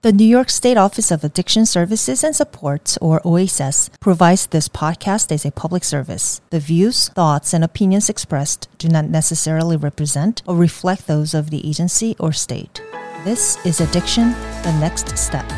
The New York State Office of Addiction Services and Supports, or OASAS, provides this podcast as a public service. The views, thoughts, and opinions expressed do not necessarily represent or reflect those of the agency or state. This is Addiction, the Next Step.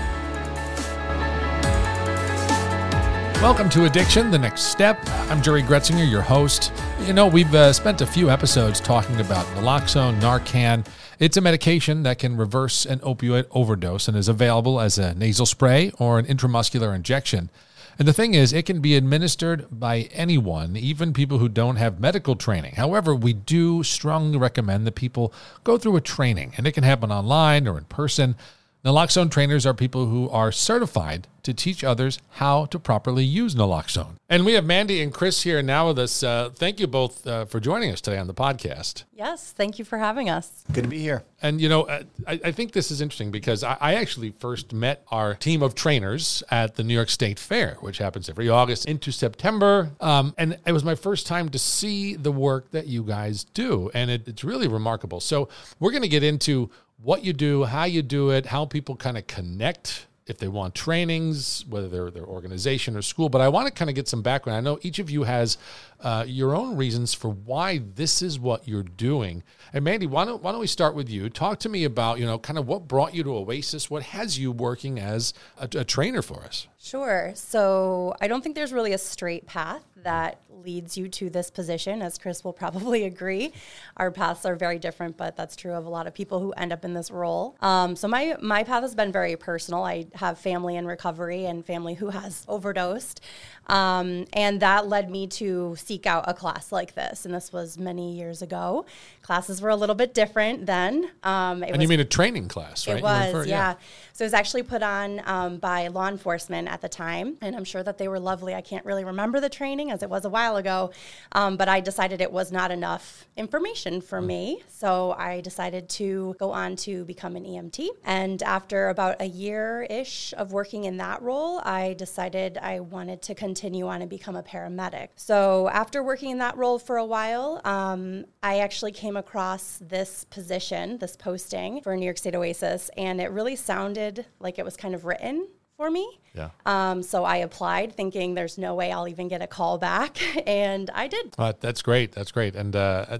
Welcome to Addiction, the Next Step. I'm Jerry Gretzinger, your host. You know, we've uh, spent a few episodes talking about naloxone, Narcan, it's a medication that can reverse an opioid overdose and is available as a nasal spray or an intramuscular injection. And the thing is, it can be administered by anyone, even people who don't have medical training. However, we do strongly recommend that people go through a training, and it can happen online or in person. Naloxone trainers are people who are certified to teach others how to properly use naloxone. And we have Mandy and Chris here now with us. Uh, thank you both uh, for joining us today on the podcast. Yes, thank you for having us. Good to be here. And, you know, uh, I, I, think this is interesting because I, I, actually first met our team of trainers at the New York State Fair, which happens every August into September. Um, and it was my first time to see the work that you guys do. And it, it's really remarkable. So we're going to get into what you do, how you do it, how people kind of connect if they want trainings, whether they're their organization or school. But I want to kind of get some background. I know each of you has uh, your own reasons for why this is what you're doing. And Mandy, why don't why don't we start with you? Talk to me about you know kind of what brought you to OASAS. What has you working as a, a trainer for us? Sure. So I don't think there's really a straight path that leads you to this position, as Chris will probably agree. Our paths are very different, but that's true of a lot of people who end up in this role. Um, so my my path has been very personal. I have family in recovery and family who has overdosed, um, and that led me to seek out a class like this. And this was many years ago. Classes were a little bit different then. Um, and was, you mean a training class, right? It was, yeah. yeah. So it was actually put on um, by law enforcement at the time, and I'm sure that they were lovely. I can't really remember the training as it was a while ago, um, but I decided it was not enough information for mm. me. So I decided to go on to become an EMT. And after about a year ish of working in that role, I decided I wanted to continue on and become a paramedic. So after working in that role for a while, um, I actually came across this position, this posting for New York State OASAS, and it really sounded like it was kind of written for me. Yeah. Um, so I applied thinking there's no way I'll even get a call back. And I did. Uh, that's great. That's great. And uh,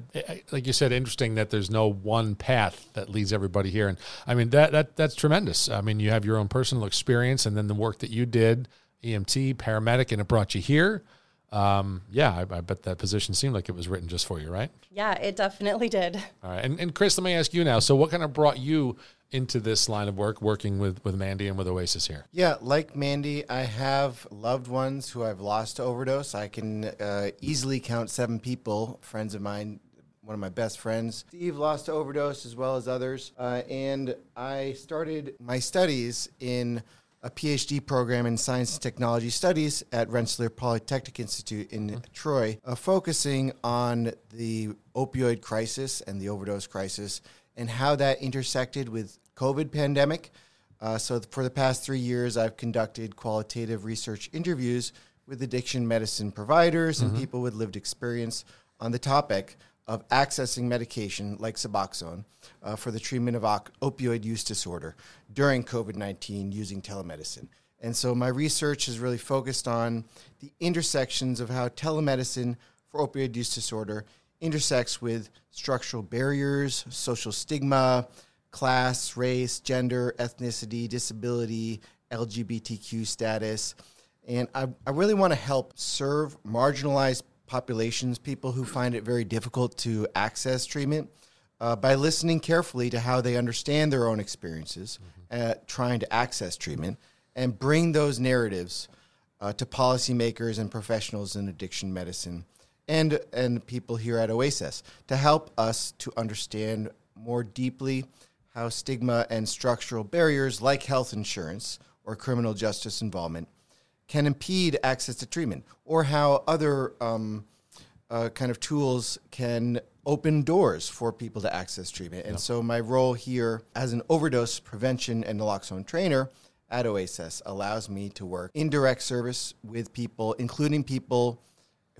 like you said, interesting that there's no one path that leads everybody here. And I mean, that, that that's tremendous. I mean, you have your own personal experience and then the work that you did, EMT, paramedic, and it brought you here. Um, yeah, I, I, bet that position seemed like it was written just for you, right? Yeah, it definitely did. All right. And, and Chris, let me ask you now. So, what kind of brought you into this line of work working with, with Mandy and with OASAS here? Yeah, like Mandy, I have loved ones who I've lost to overdose. I can uh, easily count seven people, friends of mine. One of my best friends, Steve, lost to overdose as well as others. Uh, and I started my studies in a PhD program in science and technology studies at Rensselaer Polytechnic Institute in mm-hmm. Troy, uh, focusing on the opioid crisis and the overdose crisis and how that intersected with COVID pandemic. Uh, so for the past three years, I've conducted qualitative research interviews with addiction medicine providers mm-hmm. and people with lived experience on the topic of accessing medication like Suboxone uh, for the treatment of opioid use disorder during COVID 19 using telemedicine. And so my research is really focused on the intersections of how telemedicine for opioid use disorder intersects with structural barriers, social stigma, class, race, gender, ethnicity, disability, LGBTQ status. And I, I really want to help serve marginalized populations, people who find it very difficult to access treatment, uh, by listening carefully to how they understand their own experiences, mm-hmm. trying to access treatment, and bring those narratives uh, to policymakers and professionals in addiction medicine and and people here at OASAS to help us to understand more deeply how stigma and structural barriers like health insurance or criminal justice involvement can impede access to treatment, or how other um, uh, kind of tools can open doors for people to access treatment. And so, my role here as an overdose prevention and naloxone trainer at OASAS allows me to work in direct service with people, including people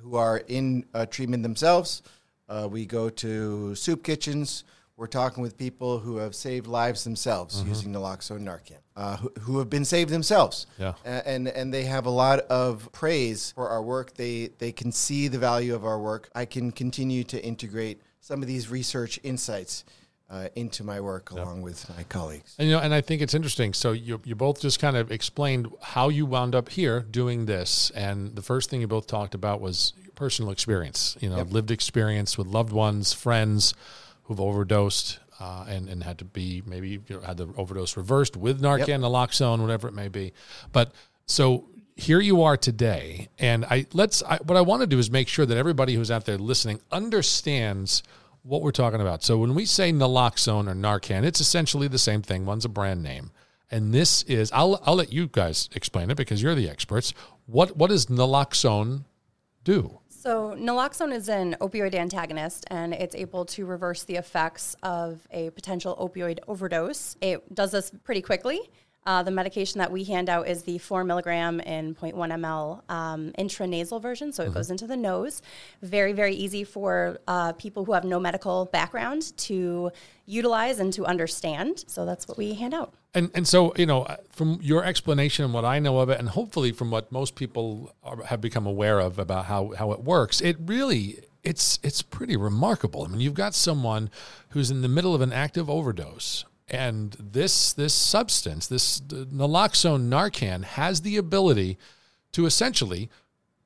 who are in uh, treatment themselves. Uh, we go to soup kitchens We're talking with people who have saved lives themselves Mm-hmm. using naloxone Narcan, uh, who, who have been saved themselves. Yeah. And and they have a lot of praise for our work. They they can see the value of our work. I can continue to integrate some of these research insights uh, into my work along with my colleagues. And you know, and I think it's interesting. So you you both just kind of explained how you wound up here doing this, and the first thing you both talked about was your personal experience. You know, lived experience with loved ones, friends who've overdosed. Uh, and, and had to be maybe you know, had the overdose reversed with Narcan, naloxone, whatever it may be. But so here you are today, and I let's I, what I want to do is make sure that everybody who's out there listening understands what we're talking about. So when we say naloxone or Narcan, it's essentially the same thing. One's a brand name, and this is I'll I'll let you guys explain it because you're the experts. What what does naloxone do? So, naloxone is an opioid antagonist and it's able to reverse the effects of a potential opioid overdose. It does this pretty quickly. Uh, the medication that we hand out is the 4 milligram in 0.1 ml um, intranasal version, so it goes into the nose. Very, very easy for uh, people who have no medical background to utilize and to understand. So, that's what we hand out. And and so you know, from your explanation and what I know of it, and hopefully from what most people are, have become aware of about how how it works, it really it's it's pretty remarkable. I mean, you've got someone who's in the middle of an active overdose, and this this substance, this naloxone Narcan, has the ability to essentially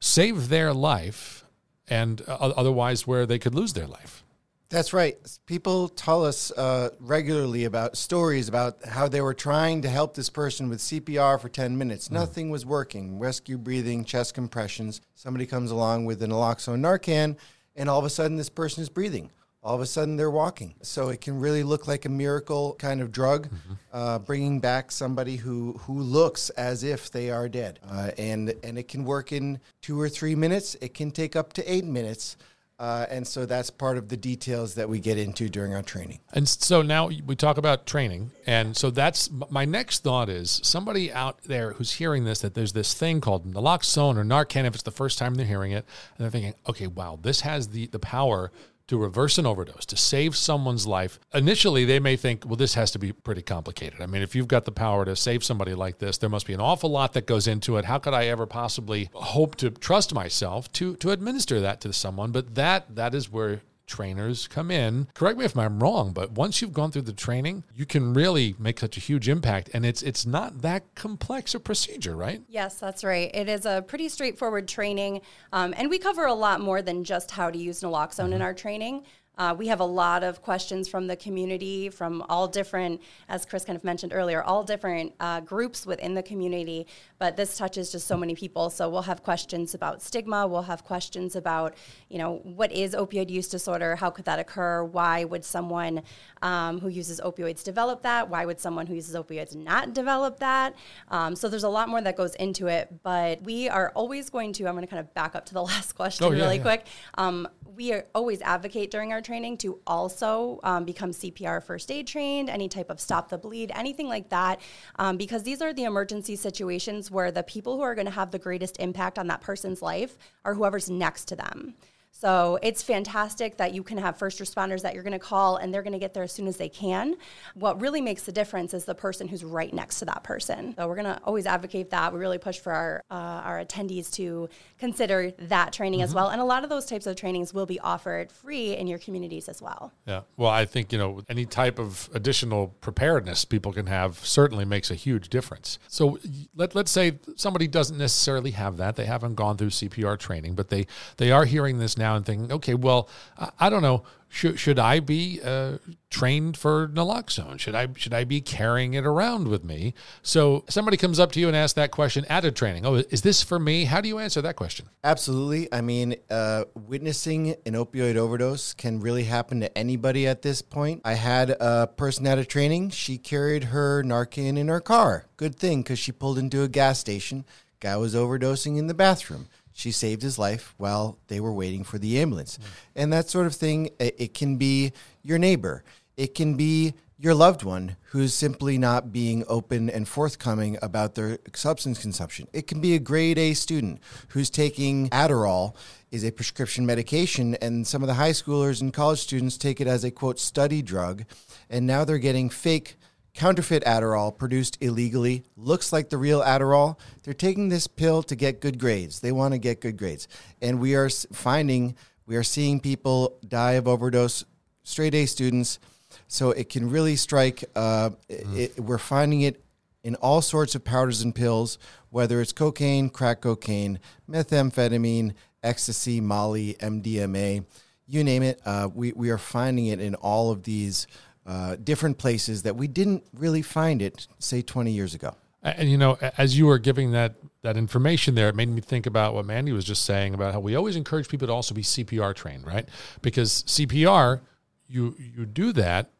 save their life, and uh, otherwise where they could lose their life. That's right. People tell us uh, regularly about stories about how they were trying to help this person with CPR for 10 minutes. Nothing was working. Rescue breathing, chest compressions. Somebody comes along with an naloxone Narcan, and all of a sudden, this person is breathing. All of a sudden, they're walking. So it can really look like a miracle kind of drug, uh, bringing back somebody who, who looks as if they are dead. Uh, and, and it can work in two or three minutes. It can take up to eight minutes. Uh, and so that's part of the details that we get into during our training. And so now we talk about training. And so that's my next thought is somebody out there who's hearing this that there's this thing called naloxone or Narcan if it's the first time they're hearing it. And they're thinking, okay, wow, this has the, the power to reverse an overdose, to save someone's life. Initially, they may think, well, this has to be pretty complicated. I mean, if you've got the power to save somebody like this, there must be an awful lot that goes into it. How could I ever possibly hope to trust myself to to administer that to someone? But that that is where trainers come in. Correct me if I'm wrong, but once you've gone through the training, you can really make such a huge impact and it's it's not that complex a procedure, right? Yes, that's right. It is a pretty straightforward training, um, and we cover a lot more than just how to use naloxone in our training. Uh, we have a lot of questions from the community, from all different, as Chris kind of mentioned earlier, all different uh, groups within the community. But this touches just so many people. So we'll have questions about stigma. We'll have questions about, you know, what is opioid use disorder? How could that occur? Why would someone um, who uses opioids develop that? Why would someone who uses opioids not develop that? Um, so there's a lot more that goes into it. But we are always going to. I'm going to kind of back up to the last question Oh, yeah, really yeah. quick. Um, we are always advocate during our training to also um, become CPR first aid trained, any type of stop the bleed, anything like that, um, because these are the emergency situations where the people who are going to have the greatest impact on that person's life are whoever's next to them. So it's fantastic that you can have first responders that you're going to call and they're going to get there as soon as they can. What really makes the difference is the person who's right next to that person. So we're going to always advocate that. We really push for our uh, our attendees to consider that training as well. And a lot of those types of trainings will be offered free in your communities as well. Yeah. Well, I think, you know, any type of additional preparedness people can have certainly makes a huge difference. So let, let's say somebody doesn't necessarily have that. They haven't gone through CPR training, but they, they are hearing this now and thinking, okay, well, I, I don't know. Should, should I be uh, trained for naloxone? Should I should I be carrying it around with me? So somebody comes up to you and asks that question at a training. Oh, is this for me? How do you answer that question? Absolutely. I mean, uh, witnessing an opioid overdose can really happen to anybody at this point. I had a person at a training. She carried her Narcan in her car. Good thing because she pulled into a gas station. Guy was overdosing in the bathroom. She saved his life while they were waiting for the ambulance. And that sort of thing, it, it can be your neighbor. It can be your loved one who's simply not being open and forthcoming about their substance consumption. It can be a grade A student who's taking Adderall is a prescription medication and some of the high schoolers and college students take it as a quote study drug and now they're getting fake counterfeit Adderall produced illegally, looks like the real Adderall. They're taking this pill to get good grades. They want to get good grades. And we are finding, we are seeing people die of overdose, straight A students. So it can really strike, uh, mm. it, we're finding it in all sorts of powders and pills, whether it's cocaine, crack cocaine, methamphetamine, ecstasy, Molly, MDMA, you name it. Uh, we, we are finding it in all of these uh, different places that we didn't really find it, say, 20 years ago. And you know, as you were giving that that information there, it made me think about what Mandy was just saying about how we always encourage people to also be CPR trained, right? Because CPR, you you do that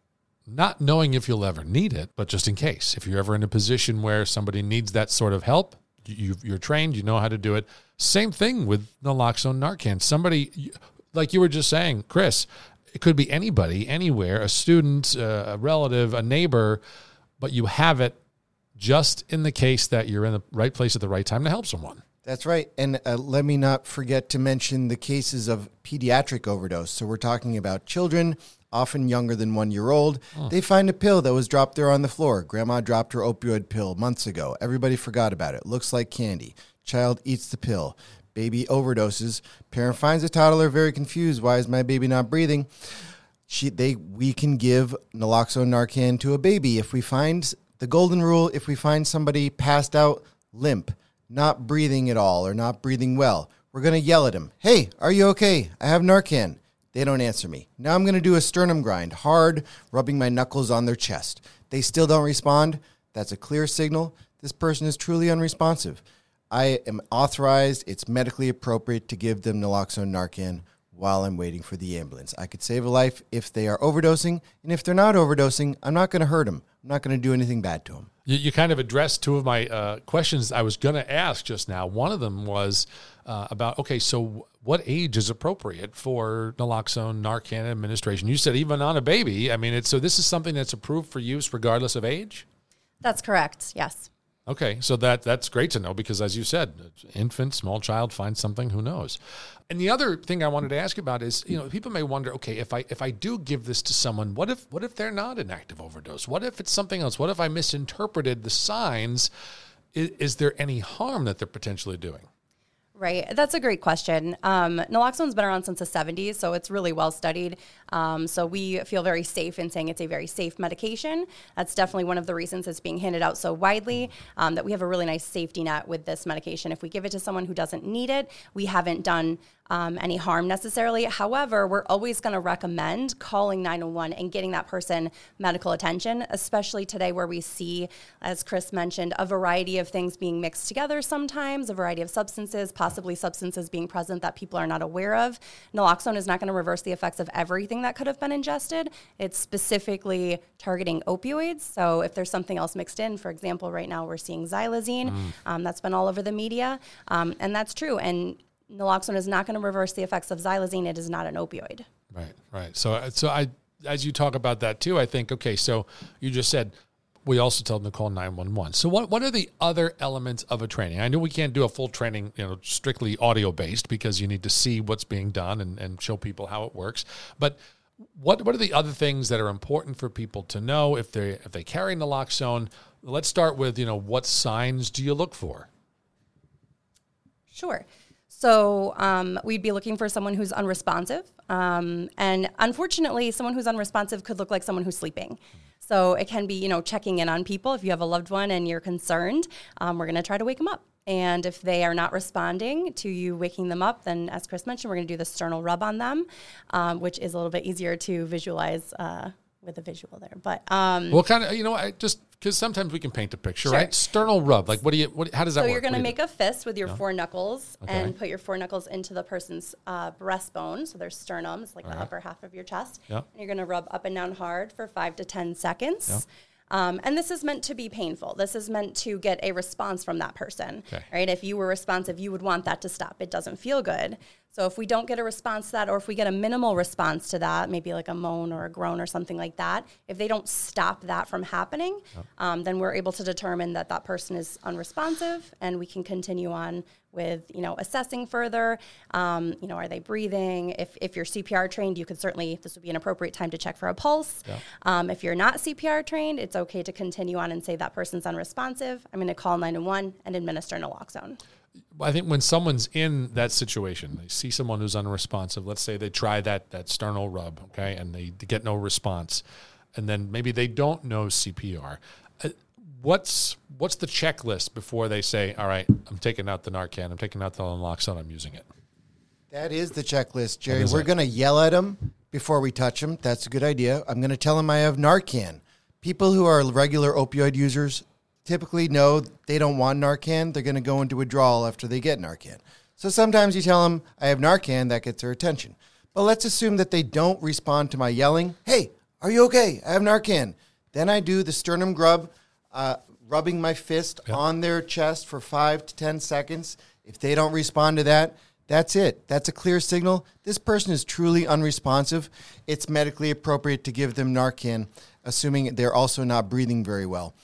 not knowing if you'll ever need it, but just in case. If you're ever in a position where somebody needs that sort of help, you, you're trained, you know how to do it. Same thing with naloxone Narcan. Somebody, like you were just saying, Chris, it could be anybody, anywhere, a student, uh, a relative, a neighbor, but you have it just in the case that you're in the right place at the right time to help someone. That's right. And uh, let me not forget to mention the cases of pediatric overdose. So we're talking about children, often younger than one year old. Oh. They find a pill that was dropped there on the floor. Grandma dropped her opioid pill months ago. Everybody forgot about it. Looks like candy. Child eats the pill baby overdoses. Parent finds the toddler very confused. Why is my baby not breathing? She, they, we can give naloxone Narcan to a baby if we find the golden rule. If we find somebody passed out, limp, not breathing at all, or not breathing well, we're gonna yell at him. Hey, are you okay? I have Narcan. They don't answer me. Now I'm gonna do a sternum grind, hard, rubbing my knuckles on their chest. They still don't respond. That's a clear signal. This person is truly unresponsive. I am authorized, it's medically appropriate to give them naloxone Narcan while I'm waiting for the ambulance. I could save a life if they are overdosing, and if they're not overdosing, I'm not going to hurt them. I'm not going to do anything bad to them. You, you kind of addressed two of my uh, questions I was going to ask just now. One of them was uh, about okay, so what age is appropriate for naloxone Narcan administration? You said even on a baby. I mean, it's so this is something that's approved for use regardless of age. That's correct. Yes. Okay, so that that's great to know because, as you said, infant, small child finds something. Who knows? And the other thing I wanted to ask you about is, you know, people may wonder, okay, if I if I do give this to someone, what if what if they're not an active overdose? What if it's something else? What if I misinterpreted the signs? Is, is there any harm that they're potentially doing? Right. That's a great question. Um, naloxone's been around since the 70s, so it's really well studied. Um, so we feel very safe in saying it's a very safe medication. That's definitely one of the reasons it's being handed out so widely, um, that we have a really nice safety net with this medication. If we give it to someone who doesn't need it, we haven't done um, any harm necessarily. However, we're always going to recommend calling 911 and getting that person medical attention, especially today where we see, as Chris mentioned, a variety of things being mixed together sometimes, a variety of substances, possibly substances being present that people are not aware of. Naloxone is not going to reverse the effects of everything that could have been ingested. It's specifically targeting opioids. So if there's something else mixed in, for example, right now we're seeing xylazine, mm. um, that's been all over the media, um, and that's true. And naloxone is not going to reverse the effects of xylazine. It is not an opioid. Right, right. So, so I, as you talk about that too, I think okay. So you just said we also tell them to call 911. So what, what are the other elements of a training? I know we can't do a full training, you know, strictly audio based because you need to see what's being done and, and show people how it works. But what what are the other things that are important for people to know if they if they carry naloxone? Let's start with, you know, what signs do you look for? Sure. So um, we'd be looking for someone who's unresponsive. Um, and unfortunately, someone who's unresponsive could look like someone who's sleeping. So it can be, you know, checking in on people. If you have a loved one and you're concerned, um, we're going to try to wake them up. And if they are not responding to you waking them up, then as Chris mentioned, we're going to do the sternal rub on them, um, which is a little bit easier to visualize uh, with a visual there. But um, what kind of, you know, I just because sometimes we can paint a picture, sure. right? Sternal rub. Like, what do you? What? How does that so work? So you're going to make a fist with your four knuckles okay. and put your four knuckles into the person's uh, breastbone. So their sternum is like All the right. upper half of your chest. And you're going to rub up and down hard for five to ten seconds. Um, and this is meant to be painful. This is meant to get a response from that person, okay. right? If you were responsive, you would want that to stop. It doesn't feel good. So if we don't get a response to that, or if we get a minimal response to that, maybe like a moan or a groan or something like that, if they don't stop that from happening, um, then we're able to determine that that person is unresponsive, and we can continue on with you know assessing further. Um, you know, are they breathing? If if you're CPR trained, you could certainly this would be an appropriate time to check for a pulse. Um, if you're not CPR trained, it's okay to continue on and say that person's unresponsive. I'm going to call 911 and administer naloxone. I think when someone's in that situation, they see someone who's unresponsive. Let's say they try that that sternal rub, okay, and they get no response, and then maybe they don't know CPR. Uh, What's what's the checklist before they say, "All right, I'm taking out the Narcan, I'm taking out the naloxone, I'm using it." That is the checklist, Jerry. We're going to yell at them before we touch them. That's a good idea. I'm going to tell them I have Narcan. People who are regular opioid users typically know they don't want Narcan. They're going to go into withdrawal after they get Narcan. So sometimes you tell them I have Narcan, that gets their attention. But let's assume that they don't respond to my yelling. Hey, are you okay? I have Narcan. Then I do the sternum grub, uh, rubbing my fist on their chest for five to 10 seconds. If they don't respond to that, that's it. That's a clear signal. This person is truly unresponsive. It's medically appropriate to give them Narcan, assuming they're also not breathing very well.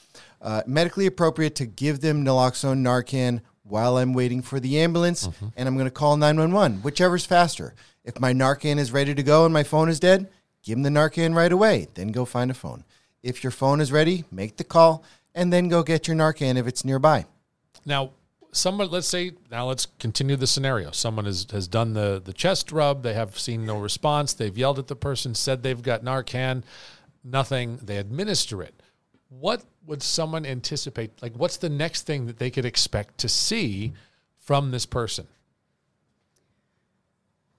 Uh, medically appropriate to give them naloxone, Narcan while I'm waiting for the ambulance, and I'm going to call 911, whichever's faster. If my Narcan is ready to go and my phone is dead, give them the Narcan right away, then go find a phone. If your phone is ready, make the call, and then go get your Narcan if it's nearby. Now, someone, let's say, now let's continue the scenario. Someone has, has done the, the chest rub. They have seen no response. They've yelled at the person, said they've got Narcan, nothing. They administer it. What would someone anticipate? Like, what's the next thing that they could expect to see from this person?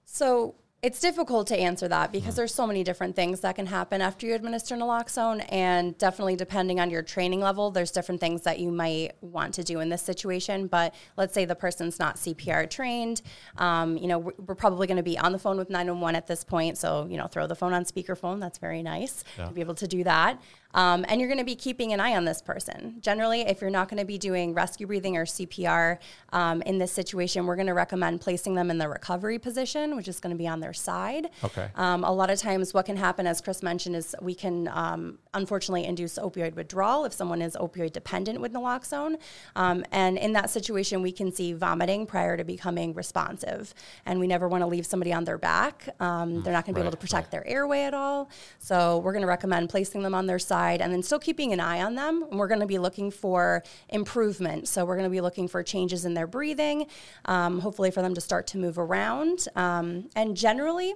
So it's difficult to answer that because there's so many different things that can happen after you administer naloxone, and definitely depending on your training level, there's different things that you might want to do in this situation. But let's say the person's not CPR trained, um, you know, we're, we're probably going to be on the phone with 911 at this point. So you know, throw the phone on speakerphone. That's very nice to be able to do that. Um, and you're going to be keeping an eye on this person. Generally, if you're not going to be doing rescue breathing or CPR um, in this situation, we're going to recommend placing them in the recovery position, which is going to be on their side. Okay. Um, a lot of times, what can happen, as Chris mentioned, is we can um, unfortunately induce opioid withdrawal if someone is opioid dependent with naloxone. Um, and in that situation, we can see vomiting prior to becoming responsive. And we never want to leave somebody on their back. Um, they're not going to be able to right, protect their airway at all. So we're going to recommend placing them on their side and then still keeping an eye on them. And we're going to be looking for improvement. So we're going to be looking for changes in their breathing, um, hopefully for them to start to move around. Um, and generally,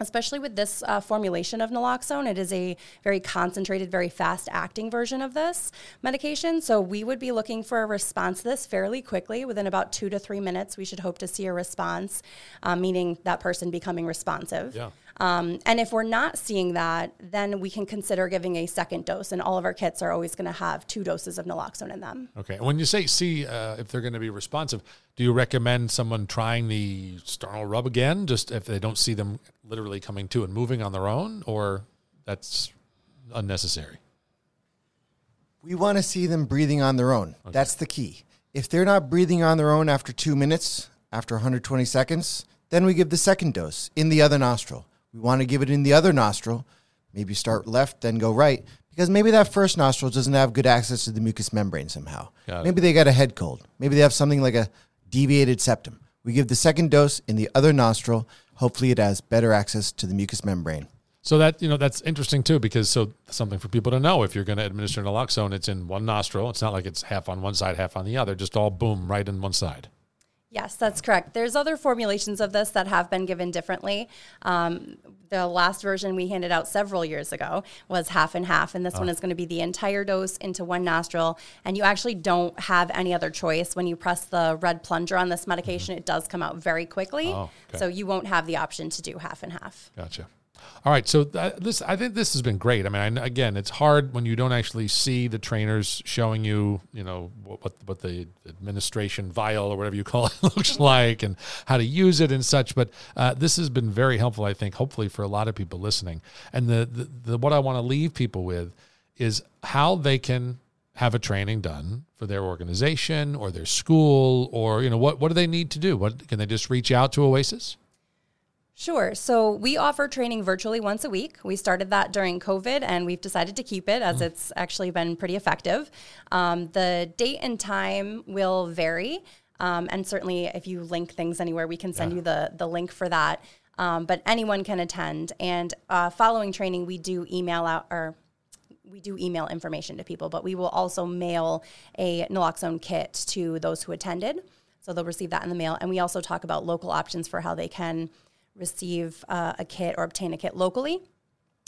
especially with this uh, formulation of naloxone. It is a very concentrated, very fast acting version of this medication. So we would be looking for a response to this fairly quickly. Within about two to three minutes, we should hope to see a response, uh, meaning that person becoming responsive. Yeah. Um, and if we're not seeing that, then we can consider giving a second dose. And all of our kits are always going to have two doses of naloxone in them. Okay. And when you say see uh, if they're going to be responsive, do you recommend someone trying the sternal rub again, just if they don't see them literally coming to and moving on their own, or that's unnecessary? We want to see them breathing on their own. That's the key. If they're not breathing on their own after two minutes, after 120 seconds, then we give the second dose in the other nostril. We want to give it in the other nostril. Maybe start left, then go right, because maybe that first nostril doesn't have good access to the mucous membrane somehow. Got it. Maybe they got a head cold. Maybe they have something like a deviated septum. We give the second dose in the other nostril. Hopefully, it has better access to the mucous membrane. So that you know that's interesting too because so something for people to know if you're going to administer naloxone, it's in one nostril. It's not like it's half on one side, half on the other. Just all boom right in one side. Yes, that's correct. There's other formulations of this that have been given differently. Um, the last version we handed out several years ago was half and half, and this one is going to be the entire dose into one nostril. And you actually don't have any other choice. When you press the red plunger on this medication, it does come out very quickly. Oh, okay. So you won't have the option to do half and half. Gotcha. All right, so th- this I think this has been great. I mean, I, again, it's hard when you don't actually see the trainers showing you, you know, what what, what the administration vial or whatever you call it looks like and how to use it and such. But uh, this has been very helpful, I think, hopefully for a lot of people listening. And the, the, the what I want to leave people with is how they can have a training done for their organization or their school or you know what what do they need to do? What can they just reach out to OASAS? Sure. So we offer training virtually once a week. We started that during COVID and we've decided to keep it as it's actually been pretty effective. Um, the date and time will vary. Um, and certainly, if you link things anywhere, we can send you the, the link for that. Um, but anyone can attend. And uh, following training, we do email out or we do email information to people, but we will also mail a naloxone kit to those who attended. So they'll receive that in the mail. And we also talk about local options for how they can receive uh, a kit or obtain a kit locally.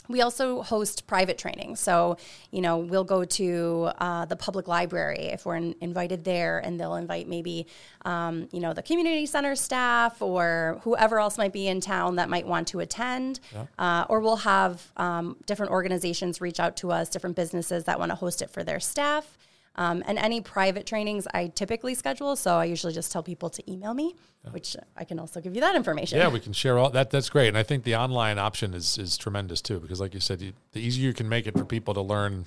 We also host private training. So, you know, we'll go to uh, the public library if we're in, invited there, and they'll invite maybe, um, you know, the community center staff or whoever else might be in town that might want to attend. Yeah. Uh, or we'll have um, different organizations reach out to us, different businesses that want to host it for their staff. Um, and any private trainings I typically schedule, so I usually just tell people to email me, yeah. which I can also give you that information. Yeah, we can share all that. That's great, and I think the online option is is tremendous too, because like you said, you, the easier you can make it for people to learn,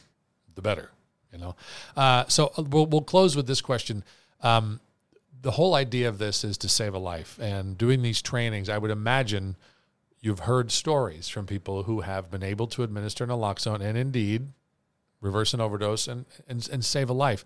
the better. You know, uh, so uh, we'll we'll close with this question. Um, the whole idea of this is to save a life, and doing these trainings, I would imagine. You've heard stories from people who have been able to administer naloxone and indeed reverse an overdose, and, and, and save a life.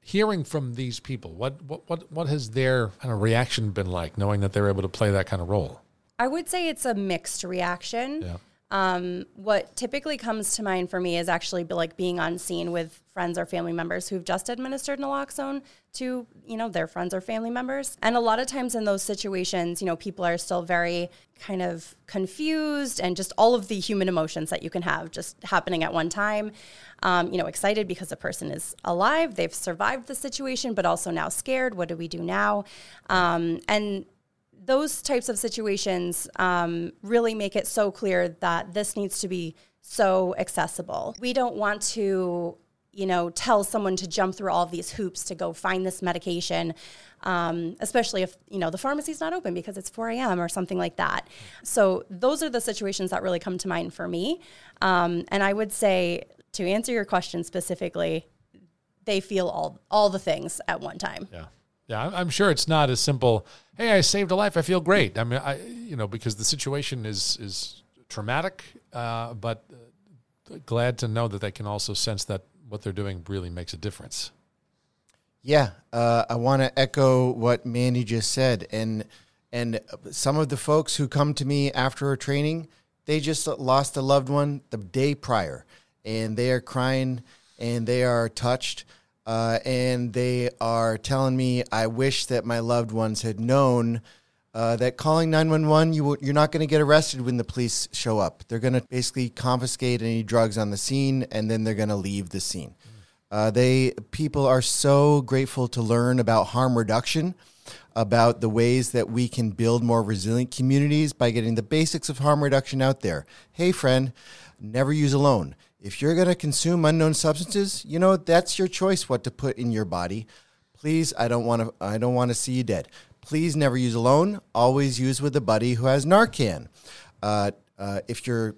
Hearing from these people, what, what, what, what has their kind of reaction been like, knowing that they're able to play that kind of role? I would say it's a mixed reaction. Yeah. Um, what typically comes to mind for me is actually like being on scene with friends or family members who've just administered naloxone to you know their friends or family members. And a lot of times in those situations you know people are still very kind of confused and just all of the human emotions that you can have just happening at one time. Um, you know excited because the person is alive they've survived the situation but also now scared what do we do now? Um, and those types of situations um, really make it so clear that this needs to be so accessible. We don't want to, you know, tell someone to jump through all of these hoops to go find this medication, um, especially if, you know, the pharmacy's not open because it's 4 a.m. or something like that. So those are the situations that really come to mind for me. Um, and I would say, to answer your question specifically, they feel all all the things at one time. Yeah. Yeah, I'm sure it's not as simple. Hey, I saved a life. I feel great. I mean, I you know because the situation is is traumatic, uh, but uh, glad to know that they can also sense that what they're doing really makes a difference. Yeah, uh, I want to echo what Mandy just said, and and some of the folks who come to me after a training, they just lost a loved one the day prior, and they are crying and they are touched uh, and they are telling me, I wish that my loved ones had known uh, that calling 911, you, you're not going to get arrested when the police show up. They're going to basically confiscate any drugs on the scene, and then they're going to leave the scene. Uh, they people are so grateful to learn about harm reduction, about the ways that we can build more resilient communities by getting the basics of harm reduction out there. Hey, friend, never use alone if you're going to consume unknown substances, you know that's your choice what to put in your body. Please, I don't want to. I don't want to see you dead. Please never use alone. Always use with a buddy who has Narcan. Uh, uh, if you're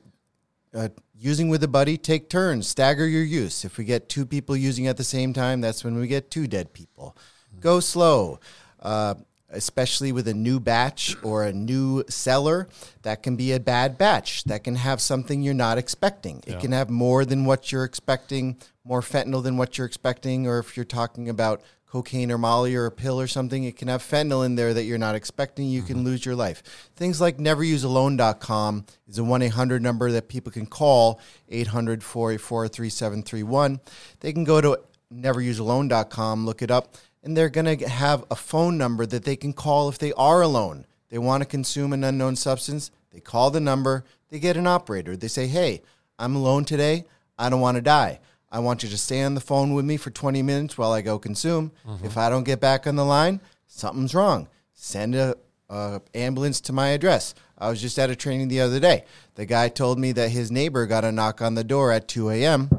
uh, using with a buddy, take turns. Stagger your use. If we get two people using at the same time, that's when we get two dead people. Go slow. Uh, especially with a new batch or a new seller, that can be a bad batch. That can have something you're not expecting. It can have more than what you're expecting, more fentanyl than what you're expecting, or if you're talking about cocaine or molly or a pill or something, it can have fentanyl in there that you're not expecting. You mm-hmm. can lose your life. Things like neverusealone.com is a 1 800 number that people can call 800 484 3731. They can go to neverusealone.com, look it up and they're going to have a phone number that they can call if they are alone. They want to consume an unknown substance. They call the number. They get an operator. They say, "Hey, I'm alone today. I don't want to die. I want you to stay on the phone with me for 20 minutes while I go consume. Mm-hmm. If I don't get back on the line, something's wrong. Send a, a ambulance to my address." I was just at a training the other day. The guy told me that his neighbor got a knock on the door at 2 a.m.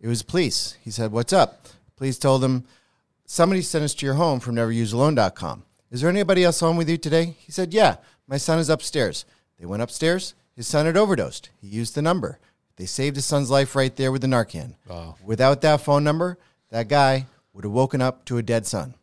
It was police. He said, What's up? Police told him Somebody sent us to your home from neverusealone.com. Is there anybody else home with you today? He said, Yeah, my son is upstairs. They went upstairs. His son had overdosed. He used the number. They saved his son's life right there with the Narcan. Wow. Without that phone number, that guy would have woken up to a dead son.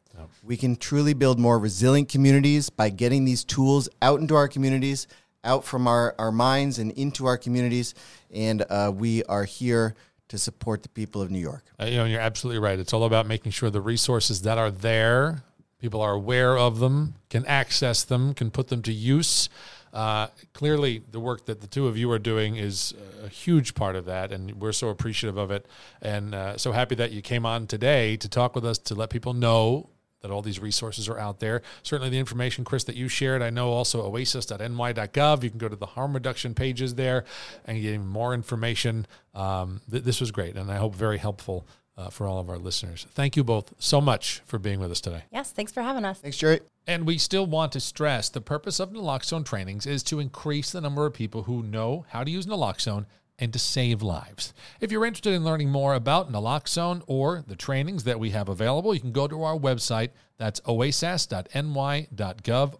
We can truly build more resilient communities by getting these tools out into our communities out from our, our minds and into our communities. And uh, we are here to support the people of New York. Uh, you know, you're absolutely right. It's all about making sure the resources that are there, people are aware of them, can access them, can put them to use. Uh, clearly, the work that the two of you are doing is a huge part of that, and we're so appreciative of it, and uh, so happy that you came on today to talk with us to let people know that all these resources are out there. Certainly, the information, Chris, that you shared, I know also oasas.ny.gov. You can go to the harm reduction pages there and get even more information. Um, th- this was great, and I hope very helpful. Uh, for all of our listeners. Thank you both so much for being with us today. Yes, thanks for having us. Thanks, Jerry. And we still want to stress the purpose of naloxone trainings is to increase the number of people who know how to use naloxone and to save lives. If you're interested in learning more about naloxone or the trainings that we have available, you can go to our website. That's oasas.ny.gov,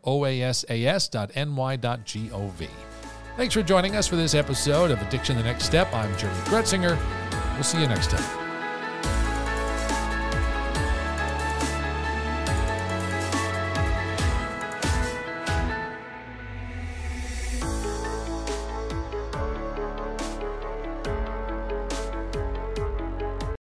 oasas.ny.gov. Thanks for joining us for this episode of Addiction the Next Step. I'm Jeremy Gretzinger. We'll see you next time.